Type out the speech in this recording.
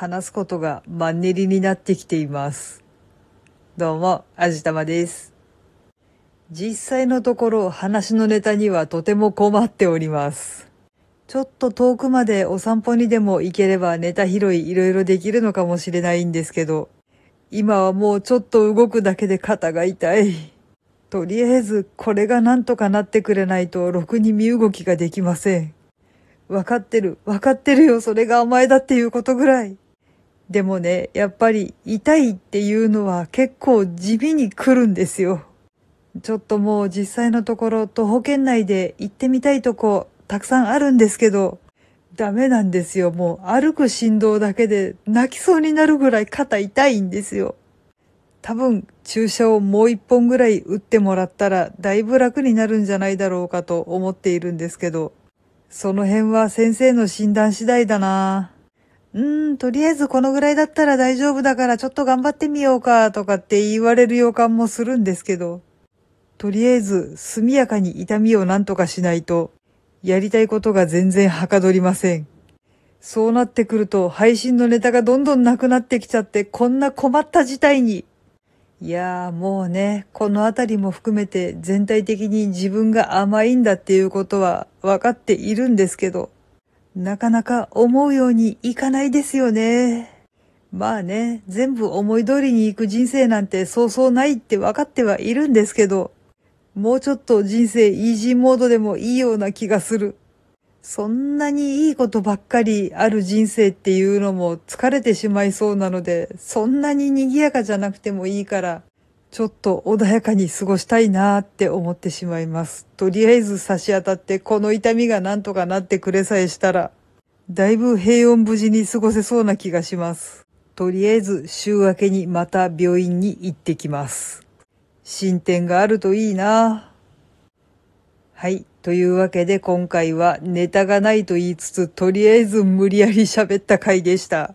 話すことがマンネリになってきています。どうも、あじたまです。実際のところ話のネタにはとても困っております。ちょっと遠くまでお散歩にでも行ければネタ拾いいろいろできるのかもしれないんですけど、今はもうちょっと動くだけで肩が痛い。とりあえずこれがなんとかなってくれないとろくに身動きができません。わかってる、わかってるよ、それが甘えだっていうことぐらい。でもね、やっぱり痛いっていうのは結構地味に来るんですよ。ちょっともう実際のところ徒歩圏内で行ってみたいとこたくさんあるんですけど、ダメなんですよ。もう歩く振動だけで泣きそうになるぐらい肩痛いんですよ。多分注射をもう一本ぐらい打ってもらったらだいぶ楽になるんじゃないだろうかと思っているんですけど、その辺は先生の診断次第だな。うーん、とりあえずこのぐらいだったら大丈夫だからちょっと頑張ってみようかとかって言われる予感もするんですけど、とりあえず速やかに痛みをなんとかしないと、やりたいことが全然はかどりません。そうなってくると配信のネタがどんどんなくなってきちゃってこんな困った事態に。いやーもうね、このあたりも含めて全体的に自分が甘いんだっていうことは分かっているんですけど、なかなか思うようにいかないですよね。まあね、全部思い通りに行く人生なんてそうそうないって分かってはいるんですけど、もうちょっと人生イージーモードでもいいような気がする。そんなにいいことばっかりある人生っていうのも疲れてしまいそうなので、そんなに賑やかじゃなくてもいいから、ちょっと穏やかに過ごしたいなーって思ってしまいます。とりあえず差し当たってこの痛みがなんとかなってくれさえしたら、だいぶ平穏無事に過ごせそうな気がします。とりあえず週明けにまた病院に行ってきます。進展があるといいなはい。というわけで今回はネタがないと言いつつ、とりあえず無理やり喋った回でした。